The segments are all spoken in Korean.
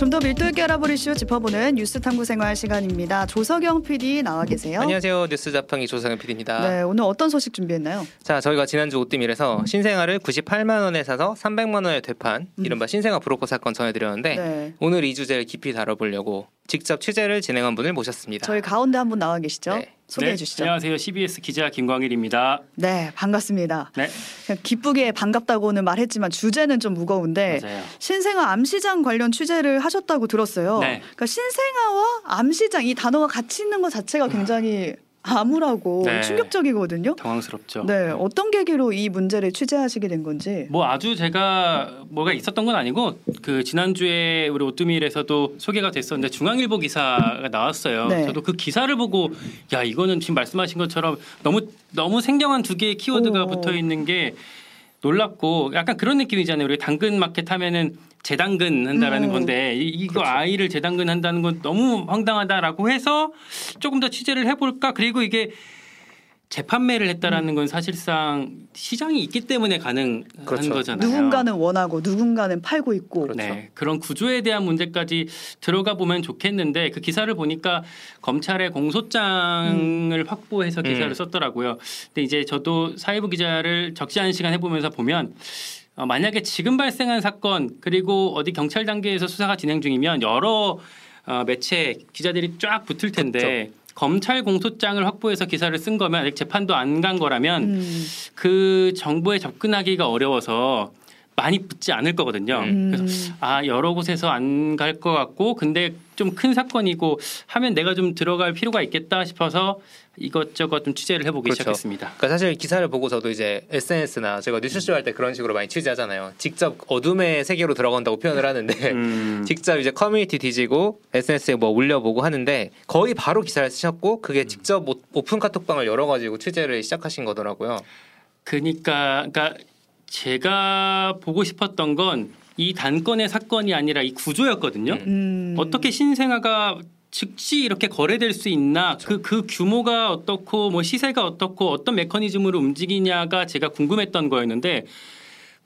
좀 더 밀도 있게 알아볼 이슈 짚어보는 뉴스 탐구 생활 시간입니다. 조석영 PD 나와 계세요. 안녕하세요. 뉴스 자판기 조상현 PD입니다. 네, 오늘 어떤 소식 준비했나요? 자, 저희가 지난주 오뜨밀에서 신생아를 98만 원에 사서 300만 원에 되판 음. 이른바 신생아 브로커 사건 전해드렸는데 네. 오늘 이 주제를 깊이 다뤄보려고 직접 취재를 진행한 분을 모셨습니다. 저희 가운데 한 분 나와 계시죠? 네. 소개해 네, 주시죠. 안녕하세요. CBS 기자 김광일입니다. 네, 반갑습니다. 네, 기쁘게 반갑다고는 말했지만 주제는 좀 무거운데 맞아요. 신생아 암시장 관련 취재를 하셨다고 들었어요. 네. 그러니까 신생아와 암시장 이 단어가 같이 있는 것 자체가 굉장히 암울하고 네. 충격적이거든요. 당황스럽죠. 네, 어떤 계기로 이 문제를 취재하시게 된 건지. 뭐 아주 제가 뭐가 있었던 건 아니고 그 지난주에 우리 오뜨밀에서도 소개가 됐었는데 중앙일보 기사가 나왔어요. 네. 저도 그 기사를 보고 야 이거는 지금 말씀하신 것처럼 너무 너무 생경한 두 개의 키워드가 오. 붙어 있는 게 놀랍고 약간 그런 느낌이잖아요. 우리 당근 마켓 하면은 재당근 한다라는 음. 건데 이, 이거 그렇죠. 아이를 재당근 한다는 건 너무 황당하다라고 해서 조금 더 취재를 해볼까 그리고 이게 재판매를 음. 했다라는 건 사실상 시장이 있기 때문에 가능한 그렇죠. 거잖아요. 누군가는 원하고 누군가는 팔고 있고. 그렇죠. 네, 그런 구조에 대한 문제까지 들어가 보면 좋겠는데 그 기사를 보니까 검찰의 공소장을 확보해서 기사를 음. 썼더라고요. 근데 이제 저도 사회부 기자를 않은 시간 해보면서 보면 어, 만약에 지금 발생한 사건 그리고 어디 경찰 단계에서 수사가 진행 중이면 여러 어, 매체 기자들이 쫙 붙을 텐데 검찰 공소장을 확보해서 기사를 쓴 거면 아직 재판도 안 간 거라면 음. 그 정보에 접근하기가 어려워서 많이 붙지 않을 거거든요. 음. 그래서 아 여러 곳에서 안 갈 것 같고 근데 좀 큰 사건이고 하면 내가 좀 들어갈 필요가 있겠다 싶어서 이것저것 좀 취재를 해보기 그렇죠. 시작했습니다. 그러니까 사실 기사를 보고 저도 이제 SNS나 제가 뉴스쇼 할 때 그런 식으로 많이 취재하잖아요. 직접 어둠의 세계로 들어간다고 표현을 하는데 음, 직접 이제 커뮤니티 뒤지고 SNS에 뭐 올려보고 하는데 거의 바로 기사를 쓰셨고 음. 그게 직접 오- 오픈 카톡방을 열어가지고 취재를 시작하신 거더라고요. 그러니까 그러니까 제가 보고 싶었던 건 이 단건의 사건이 아니라 이 구조였거든요. 음. 어떻게 신생아가 즉시 이렇게 거래될 수 있나 그그 규모가 어떻고 뭐 시세가 어떻고 어떤 메커니즘으로 움직이냐가 제가 궁금했던 거였는데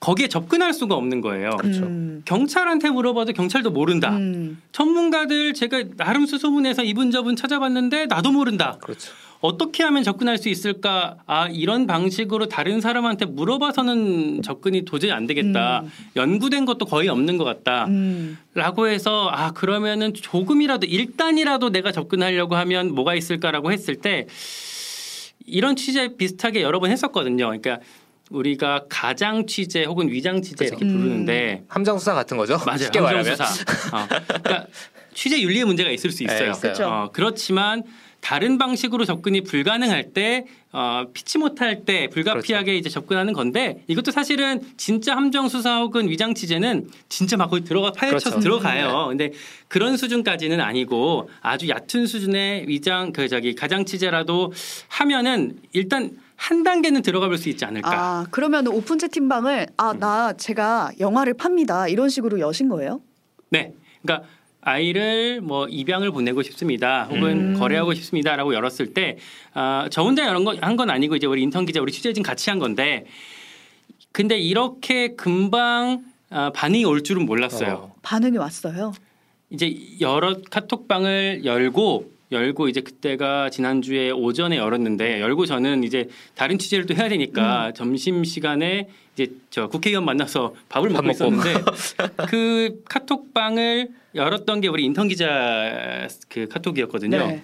거기에 접근할 수가 없는 거예요. 그렇죠. 음. 경찰한테 물어봐도 경찰도 모른다. 음. 전문가들 제가 나름 수소문해서 이분 저분 찾아봤는데 나도 모른다. 그렇죠. 어떻게 하면 접근할 수 있을까? 아 이런 방식으로 다른 사람한테 물어봐서는 접근이 도저히 안 되겠다. 음. 연구된 것도 거의 없는 것 같다. 음. 라고 해서 아 그러면은 조금이라도 일단이라도 내가 접근하려고 하면 뭐가 있을까라고 했을 때 이런 취재 비슷하게 여러 번 했었거든요. 그러니까 우리가 가장 취재 혹은 위장 취재 이렇게 그렇죠. 부르는데 함정 수사 같은 거죠. 맞아요. 쉽게 말하면. 함정 수사. 어. 그러니까 취재 윤리에 문제가 있을 수 있어요. 네, 있어요. 그렇죠. 어, 그렇지만 다른 방식으로 접근이 불가능할 때 어, 피치 못할 때 불가피하게 이제 접근하는 건데 이것도 사실은 진짜 함정 수사 혹은 위장 취재는 진짜 막 거기 들어가 파헤쳐서 그렇죠. 들어가요. 근데 그런 수준까지는 아니고 아주 얕은 수준의 위장 그 저기 가장 취재라도 하면은 일단 한 단계는 들어가 볼 수 있지 않을까. 아 그러면 오픈 채팅방을 아 나 제가 영아를 팝니다 이런 식으로 여신 거예요? 네. 그러니까 아이를 뭐 입양을 보내고 싶습니다. 혹은 음. 거래하고 싶습니다라고 열었을 때, 아, 저 혼자 열은 건건 아니고 이제 우리 인턴 기자, 우리 취재진 같이 한 건데, 근데 이렇게 금방 아, 반응이 올 줄은 몰랐어요. 어. 반응이 왔어요. 이제 여러 카톡방을 열고 열고 이제 그때가 지난주에 오전에 열었는데 열고 저는 이제 다른 취재를 또 해야 되니까 점심 시간에 이제 저 국회의원 만나서 밥을 밥 먹고 먹고. 있었는데 그 카톡방을 열었던 게 우리 인턴 기자 그 카톡이었거든요. 네.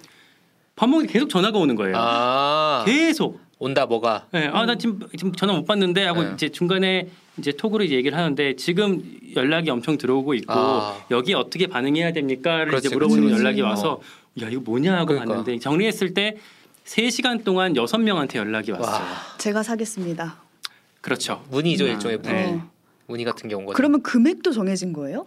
밥 먹는데 계속 전화가 오는 거예요. 아 계속. 온다 뭐가. 네, 아, 나 지금, 지금 전화 못 받는데 하고 네. 이제 중간에 이제 톡으로 이제 얘기를 하는데 지금 연락이 엄청 들어오고 있고 아. 여기 어떻게 반응해야 됩니까를 이제 물어보는 그렇지, 연락이 그렇지. 와서 야 이거 뭐냐 하고 그러니까. 봤는데 정리했을 때 3시간 동안 6명한테 연락이 왔어요. 와 제가 사겠습니다. 그렇죠. 문의죠 아, 일종의 문의. 네. 문의 같은 거죠. 그러면 금액도 정해진 거예요?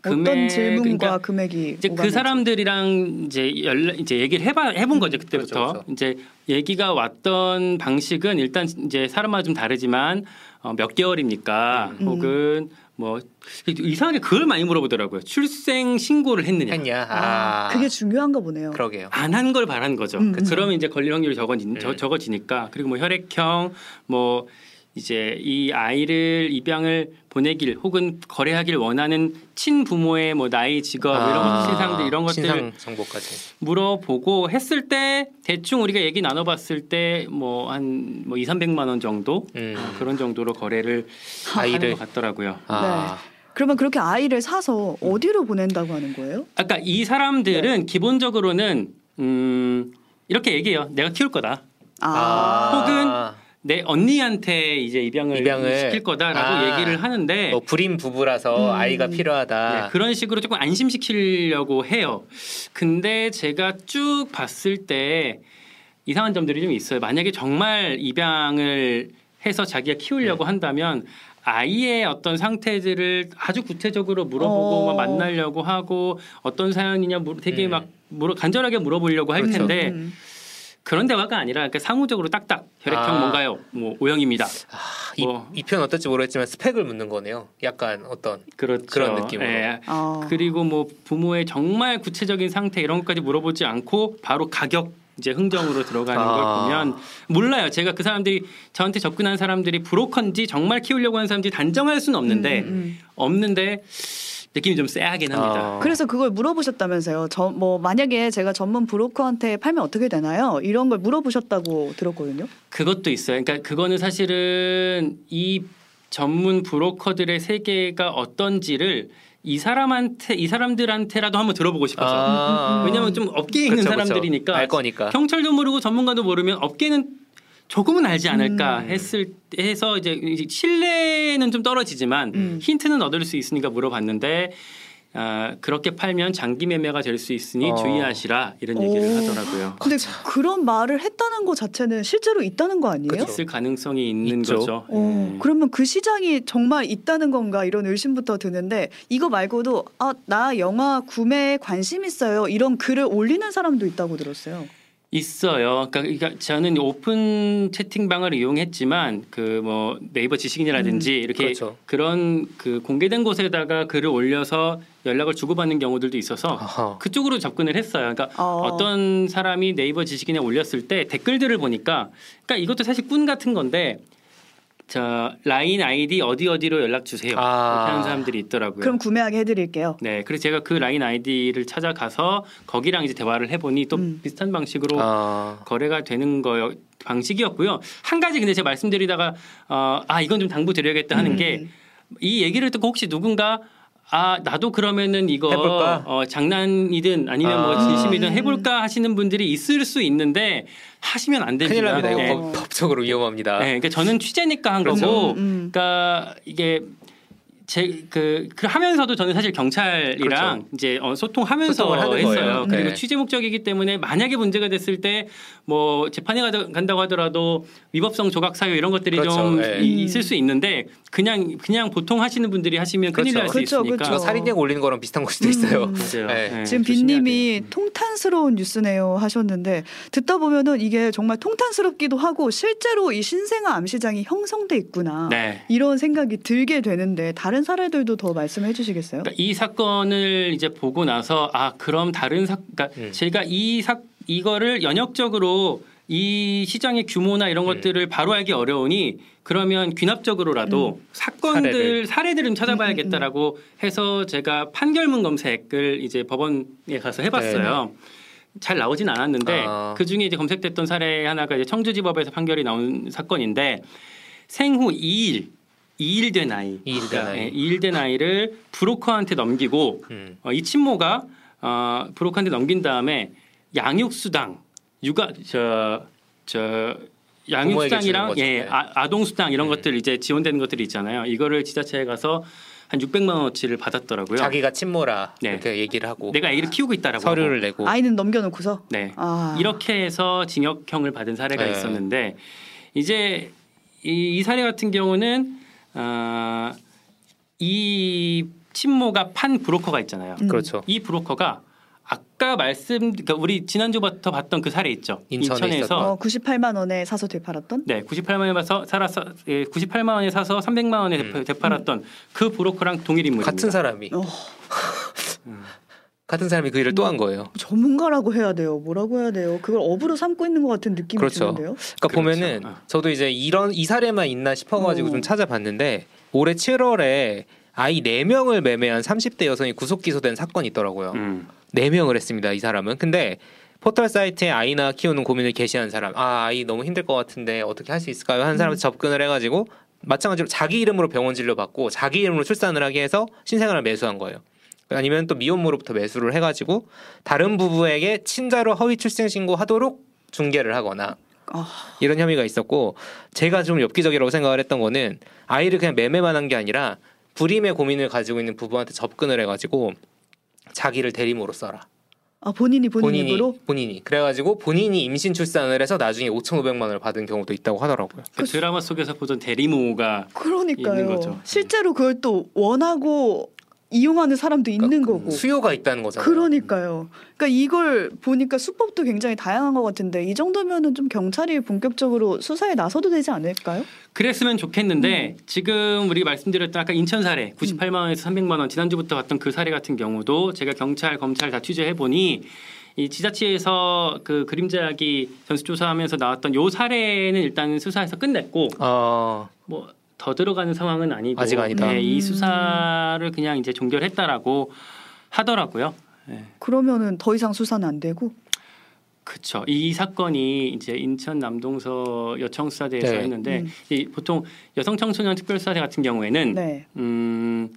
어떤 금액, 질문과 그러니까 금액이 이제 그 오가는지. 사람들이랑 이제 연락 이제 얘기를 해봐 해본 거죠 그때부터 그렇죠, 그렇죠. 이제 얘기가 왔던 방식은 일단 이제 사람마다 좀 다르지만 어, 몇 개월입니까 음. 혹은 뭐 이상하게 그걸 많이 물어보더라고요 출생 신고를 했느냐 했냐? 아, 아, 그게 중요한가 보네요. 그러게요. 안 한 걸 바란 거죠 음. 그러면 이제 걸릴 확률이 적어지, 음. 저, 적어지니까 그리고 뭐 혈액형 뭐 이제 이 아이를 입양을 보내길 혹은 거래하길 원하는 친부모의 뭐 나이, 직업 이런 것 신상들 이런 것들 아, 신상 정보까지. 물어보고 했을 때 대충 우리가 얘기 나눠봤을 때 뭐 한뭐 2, 300만 원 정도 음. 어, 그런 정도로 거래를 하는 아이를 것 같더라고요. 아, 그러면 그렇게 아이를 사서 어디로 보낸다고 하는 거예요? 아까 이 사람들은 기본적으로는 음 이렇게 얘기해요. 내가 키울 거다. 아, 혹은 내 언니한테 이제 입양을, 입양을. 시킬 거다라고 아. 얘기를 하는데 뭐 불임 부부라서 음. 아이가 필요하다. 네, 그런 식으로 조금 안심시키려고 해요. 근데 제가 쭉 봤을 때 이상한 점들이 좀 있어요. 만약에 정말 입양을 해서 자기가 키우려고 네. 한다면 아이의 어떤 상태들을 아주 구체적으로 물어보고 어. 막 만나려고 하고 어떤 사연이냐 물- 되게 음. 막 물어 간절하게 물어보려고 할 그렇죠. 텐데 음. 그런 대화가 아니라 그러니까 상호적으로 딱딱 혈액형 아. 뭔가요? 뭐 O형입니다. 이, 뭐. 이 표현 어떨지 모르겠지만 스펙을 묻는 거네요. 약간 어떤 그렇죠. 그런 느낌으로. 예. 아. 그리고 뭐 부모의 정말 구체적인 상태 이런 것까지 물어보지 않고 바로 가격 이제 흥정으로 들어가는 아. 걸 보면 몰라요. 제가 그 사람들이 저한테 접근한 사람들이 브로커인지 정말 키우려고 하는 사람인지 단정할 수는 없는데 음, 음. 없는데 느낌이 좀 쎄하긴 합니다. 아. 그래서 그걸 물어보셨다면서요. 저 뭐 만약에 제가 전문 브로커한테 팔면 어떻게 되나요? 이런 걸 물어보셨다고 들었거든요. 그것도 있어요. 그러니까 그거는 사실은 이 전문 브로커들의 세계가 어떤지를 이 사람한테 이 사람들한테라도 한번 들어보고 싶어서. 아. 왜냐하면 좀 업계에 있는 그쵸, 그쵸. 사람들이니까 알 거니까. 경찰도 모르고 전문가도 모르면 업계는 조금은 알지 않을까 음. 했을 해서 이제 신뢰는 좀 떨어지지만 음. 힌트는 얻을 수 있으니까 물어봤는데 아, 그렇게 팔면 장기 매매가 될 수 있으니 어. 주의하시라 이런 얘기를 오. 하더라고요. 근데 그런 말을 했다는 것 자체는 실제로 있다는 거 아니에요? 그쵸. 있을 가능성이 있는 있죠. 거죠. 어, 예. 그러면 그 시장이 정말 있다는 건가 이런 의심부터 드는데 이거 말고도 아 나 영화 구매에 관심 있어요 이런 글을 올리는 사람도 있다고 들었어요. 있어요. 그러니까, 그러니까 저는 오픈 채팅방을 이용했지만 그 뭐 네이버 지식인이라든지 이렇게 그렇죠. 그런 그 공개된 곳에다가 글을 올려서 연락을 주고받는 경우들도 있어서 아하. 그쪽으로 접근을 했어요. 그러니까 어. 어떤 사람이 네이버 지식인에 올렸을 때 댓글들을 보니까 그러니까 이것도 사실 꾼 같은 건데 저 라인 아이디 어디 어디로 연락 주세요. 아. 하는 사람들이 있더라고요. 그럼 구매하게 해드릴게요. 네, 그래서 제가 그 라인 아이디를 찾아가서 거기랑 이제 대화를 해보니 또 음. 비슷한 방식으로 아. 거래가 되는 거 방식이었고요. 한 가지 근데 제가 말씀드리다가 어, 아 이건 좀 당부 드려야겠다 하는 음. 게이 얘기를 듣고 혹시 누군가 아 나도 그러면은 이거 해볼까? 어, 장난이든 아니면 아. 뭐 진심이든 해볼까 하시는 분들이 있을 수 있는데 하시면 안 됩니다. 큰일 납니다. 이거 네. 어. 법, 법적으로 위험합니다. 네, 그러니까 저는 취재니까 한 그렇죠. 거고, 음, 음. 그러니까 이게 제그그 하면서도 저는 사실 경찰이랑 그렇죠. 이제 어, 소통하면서 했어요. 거예요. 그리고 네. 취재 목적이기 때문에 만약에 문제가 됐을 때 뭐 재판에 가다- 간다고 하더라도 위법성 조각 사유 이런 것들이 그렇죠. 좀 네. 이- 있을 수 있는데 그냥 그냥 보통 하시는 분들이 하시면 큰일 그렇죠. 날수 그렇죠, 있으니까. 그렇죠. 살인죄 올리는 거랑 비슷한 걸 수도 있어요. 음. 맞아요. 네. 네, 지금 빈님이 돼요. 통탄스러운 뉴스네요 하셨는데 듣다 보면은 이게 정말 통탄스럽기도 하고 실제로 이 신생아 암 시장이 형성돼 있구나 네. 이런 생각이 들게 되는데 다른 사례들도 더 말씀해 주시겠어요? 그러니까 이 사건을 이제 보고 나서 아 그럼 다른 사 그러니까 음. 제가 이 사 이거를 연역적으로 이 시장의 규모나 이런 음. 것들을 바로 알기 어려우니 그러면 귀납적으로라도 사건들 사례를. 사례들. 좀 찾아봐야겠다라고 해서 제가 판결문 검색을 이제 법원에 가서 해봤어요. 잘 나오진 않았는데 네. 아. 그 중에 이제 검색됐던 사례 하나가 이제 청주지법에서 판결이 나온 사건인데 생후 2일 2일 된 아이, 이일 된 아이. 2일 된 아이를 브로커한테 넘기고 음. 어, 이 친모가 어, 브로커한테 넘긴 다음에 양육수당, 육아 저 저 양육수당이랑 부모에게 주는 예. 네. 아, 아동수당 이런 음. 것들 이제 지원되는 것들이 있잖아요. 이거를 지자체에 가서 한 600만 원어치를 받았더라고요. 자기가 친모라 네. 이렇게 얘기를 하고 내가 아이를 키우고 있다라고 서류를 하고. 내고 아이는 넘겨놓고서 네. 아. 이렇게 해서 징역형을 받은 사례가 네. 있었는데 이제 이, 이 사례 같은 경우는 아, 이 친모가 판 브로커가 있잖아요. 음. 그렇죠. 이 브로커가 아까 말씀 그러니까 우리 지난주부터 봤던 그 사례 있죠. 인천에 인천에 서 어, 98만 원에 사서 되팔았던 네, 98만 원에 사서 살아서 예, 98만 원에 사서 300만 원에 음. 되팔았던 그 브로커랑 동일 인물입니다. 같은 사람이 어. 같은 사람이 그 일을 또 한 거예요. 전문가라고 해야 돼요. 뭐라고 해야 돼요? 그걸 업으로 삼고 있는 것 같은 느낌이 그렇죠. 드는데요. 그러니까 그렇죠. 보면은 어. 저도 이제 이런 이 사례만 있나 싶어가지고 어. 좀 찾아봤는데 올해 7월에 아이 4명을 매매한 30대 여성이 구속 기소된 사건이 있더라고요. 음. 네 명을 했습니다. 이 사람은. 근데 포털 사이트에 아이나 키우는 고민을 게시한 사람, 아 아이 너무 힘들 것 같은데 어떻게 할 수 있을까요? 한 사람한테 접근을 해가지고 마찬가지로 자기 이름으로 병원 진료 받고 자기 이름으로 출산을 하게 해서 신생아를 매수한 거예요. 아니면 또 미혼모로부터 매수를 해가지고 다른 부부에게 친자로 허위 출생 신고하도록 중개를 하거나 아. 이런 혐의가 있었고 제가 좀 엽기적이라고 생각을 했던 거는 아이를 그냥 매매만 한 게 아니라 불임의 고민을 가지고 있는 부부한테 접근을 해가지고 자기를 대리모로 써라. 아 본인이 본인 본인이 입으로 본인이 그래가지고 본인이 임신 출산을 해서 나중에 5,500만 원을 받은 경우도 있다고 하더라고요. 그 드라마 속에서 보던 대리모가 있는 그러니까요. 거죠. 실제로 그걸 또 원하고 이용하는 사람도 있는 거고. 그러니까 수요가 있다는 거잖아요. 그러니까요. 그러니까 이걸 보니까 수법도 굉장히 다양한 것 같은데 이 정도면은 좀 경찰이 본격적으로 수사에 나서도 되지 않을까요? 그랬으면 음. 좋겠는데 지금 우리 말씀드렸던 아까 인천 사례 98만 원에서 300만 원 지난주부터 봤던 그 사례 같은 경우도 제가 경찰 검찰 다 취재해 보니 이 지자체에서 그 그림자기 전수조사하면서 나왔던 요 사례는 일단 수사에서 끝냈고 어, 뭐 더 들어가는 상황은 아니고 아직 아니다. 네, 이 음. 수사를 그냥 이제 종결했다라고 하더라고요. 네. 그러면은 더 이상 수사는 안 되고. 그렇죠. 이 사건이 이제 인천 남동서 여청수사대에서 네. 했는데 음. 이 보통 여성 청소년 특별수사대 같은 경우에는 네. 음,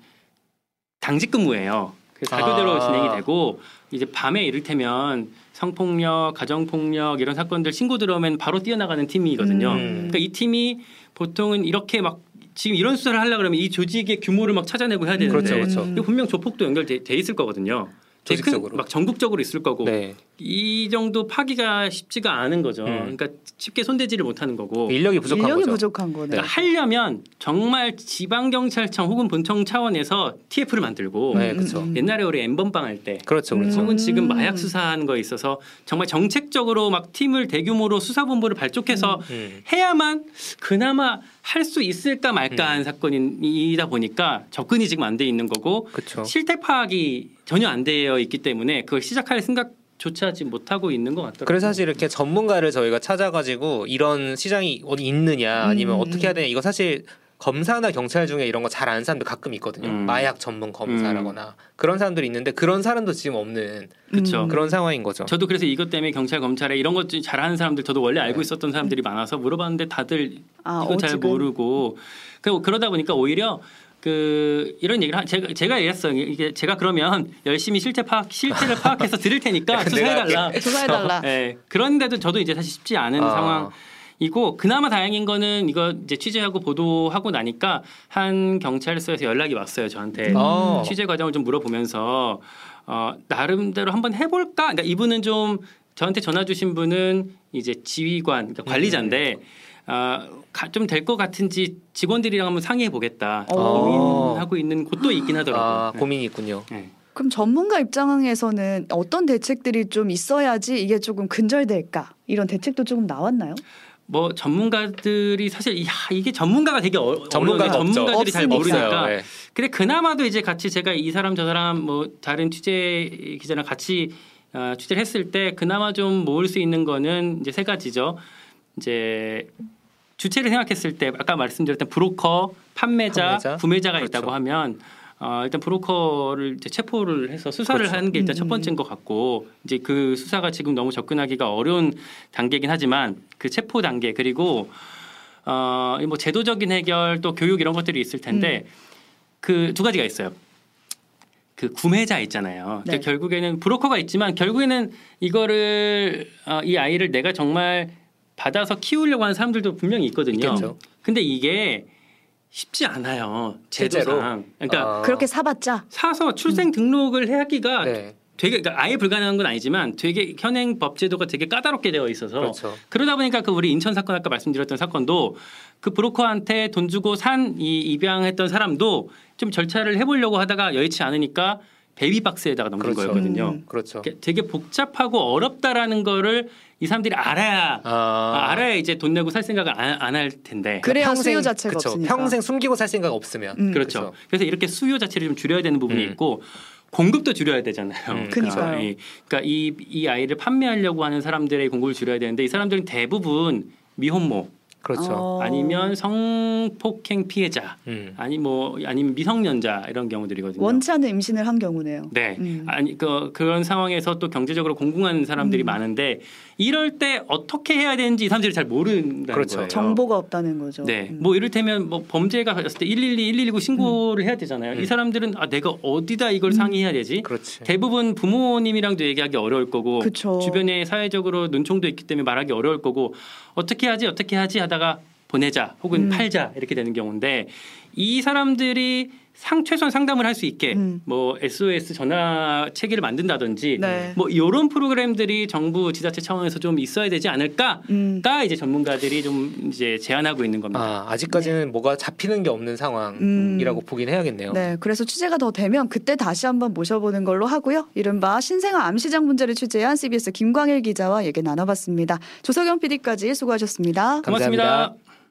당직 근무예요. 그 사교대로 아. 진행이 되고 이제 밤에 이를테면 성폭력, 가정폭력 이런 사건들 신고 들어오면 바로 뛰어나가는 팀이거든요. 음. 그러니까 이 팀이 보통은 이렇게 막 지금 이런 수사를 하려 그러면 이 조직의 규모를 막 찾아내고 해야 되는데 그렇죠, 그렇죠. 분명 조폭도 연결돼 돼 있을 거거든요. 조직적으로. 막 전국적으로 있을 거고 네. 이 정도 파기가 쉽지가 않은 거죠. 음. 그러니까 쉽게 손대지를 못하는 거고. 인력이 부족한 인력이 거죠. 부족한 거네. 그러니까 하려면 정말 지방 경찰청 혹은 본청 차원에서 TF를 만들고 네, 그렇죠. 옛날에 우리 엠번방 할 때 그렇죠, 그렇죠. 음. 혹은 지금 마약 수사하는 거에 있어서 정말 정책적으로 막 팀을 대규모로 수사본부를 발족해서 음. 해야만 그나마 할 수 있을까 말까한 사건이다 보니까 접근이 지금 안 돼 있는 거고 그렇죠. 실태 파악이 전혀 안 되어 있기 때문에 그걸 시작할 생각 조차 지금 못 하고 있는 것 같더라고요. 그래서 사실 이렇게 전문가를 저희가 찾아가지고 이런 시장이 어디 있느냐 아니면 음. 어떻게 해야 되냐 이거 사실 검사나 경찰 중에 이런 거 잘 아는 사람들 가끔 있거든요. 음. 마약 전문 검사라거나 그런 사람들이 있는데 그런 사람도 지금 없는 그쵸. 음. 그런 상황인 거죠. 저도 그래서 이것 때문에 경찰 검찰에 이런 것 잘하는 사람들 저도 원래 알고 네. 있었던 사람들이 많아서 물어봤는데 다들 아, 이거 잘 어지금. 모르고 그 그러다 보니까 오히려 그 이런 얘기를 하- 제가 제가 얘기했어요. 이게 제가 그러면 열심히 실태 파악 실태를 파악해서 드릴 테니까 수사해 달라. 조사해 달라. 예. 그런데도 저도 이제 사실 쉽지 않은 아. 상황이고 그나마 다행인 거는 이거 이제 취재하고 보도하고 나니까 한 경찰서에서 연락이 왔어요 저한테 음. 어. 취재 과정을 좀 물어보면서 어, 나름대로 한번 해볼까? 그러니까 이분은 좀 저한테 전화 주신 분은 이제 지휘관, 그러니까 관리자인데 아, 좀 될 것 같은지 직원들이랑 한번 상의해 보겠다 어. 고민하고 있는 곳도 있긴 하더라고요. 아, 네. 고민이 있군요. 네. 그럼 전문가 입장에서는 어떤 대책들이 좀 있어야지 이게 조금 근절될까? 이런 대책도 조금 나왔나요? 뭐 전문가들이 사실 야, 이게 전문가가 되게 어, 전문가가 어려워요. 없죠. 전문가들이 잘. 모르니까. 네. 근데 그나마도 이제 같이 제가 이 사람 저 사람 뭐 다른 취재 기자랑 같이 어, 취재를 했을 때 그나마 좀 모을 수 있는 거는 이제 세 가지죠. 이제 주체를 생각했을 때 아까 말씀드렸던 브로커, 판매자, 판매자? 구매자가 그렇죠. 있다고 하면 어, 일단 브로커를 이제 체포를 해서 수사를 그렇죠. 하는 게 일단 음, 첫 번째인 것 같고 이제 그 수사가 지금 너무 접근하기가 어려운 단계이긴 하지만 그 체포 단계 그리고 어, 이뭐 제도적인 해결 또 교육 이런 것들이 있을 텐데 그두 가지가 있어요. 그 구매자 있잖아요. 네. 근데 결국에는 브로커가 있지만 결국에는 이거를 어, 이 아이를 내가 정말 받아서 키우려고 하는 사람들도 분명히 있거든요. 있겠죠. 근데 이게 쉽지 않아요. 실제로? 제도상. 그러니까 아. 그렇게 사봤자 사서 출생 등록을 하기가 네. 되게 그러니까 아예 불가능한 건 아니지만 되게 현행 법 제도가 되게 까다롭게 되어 있어서 그렇죠. 그러다 보니까 그 우리 인천 사건 아까 말씀드렸던 사건도 그 브로커한테 돈 주고 산 이 입양했던 사람도 좀 절차를 해보려고 하다가 여의치 않으니까 베이비박스에다가 넘긴 그렇죠. 거였거든요. 음. 그렇죠. 그러니까 되게 복잡하고 어렵다라는 거를 이 사람들이 알아야 아, 아, 알아야 이제 돈 내고 살 생각을 안 할 텐데. 그래야 수요 자체가 그쵸. 없으니까. 평생 숨기고 살 생각 없으면 음. 그렇죠. 그렇죠. 그래서 이렇게 수요 자체를 좀 줄여야 되는 부분이 음. 있고 공급도 줄여야 되잖아요. 음, 그러니까요. 이, 그러니까 이, 이 아이를 판매하려고 하는 사람들의 공급을 줄여야 되는데 이 사람들은 대부분 미혼모 그렇죠. 어. 아니면 성폭행 피해자 음. 아니 뭐 아니면 미성년자 이런 경우들이거든요. 원치 않는 임신을 한 경우네요. 네. 음. 아니 그 그런 상황에서 또 경제적으로 공공한 사람들이 음. 많은데 이럴 때 어떻게 해야 되는지 이 사람들이 잘 모른다는 그렇죠. 거예요. 정보가 없다는 거죠. 네. 음. 뭐 이를테면 뭐 범죄가 갔을 때 112, 119 신고를 해야 되잖아요. 음. 이 사람들은 아 내가 어디다 이걸 음. 상의해야 되지? 그렇지. 대부분 부모님이랑도 얘기하기 어려울 거고 그쵸. 주변에 사회적으로 눈총도 있기 때문에 말하기 어려울 거고 어떻게 하지 어떻게 하지 하다가 보내자 혹은 음. 팔자 이렇게 되는 경우인데 이 사람들이 상 최소한 상담을 할 수 있게 음. 뭐 SOS 전화 체계를 만든다든지 네. 뭐 이런 프로그램들이 정부 지자체 차원에서 좀 있어야 되지 않을까가 음. 이제 전문가들이 좀 이제 제안하고 있는 겁니다. 아, 아직까지는 뭐가 잡히는 게 없는 상황이라고 음. 보긴 해야겠네요. 네, 그래서 취재가 더 되면 그때 다시 한번 모셔보는 걸로 하고요. 이른바 신생아 암시장 문제를 취재한 CBS 김광일 기자와 얘기 나눠봤습니다. 조석영 PD까지 수고하셨습니다. 감사합니다. 고맙습니다.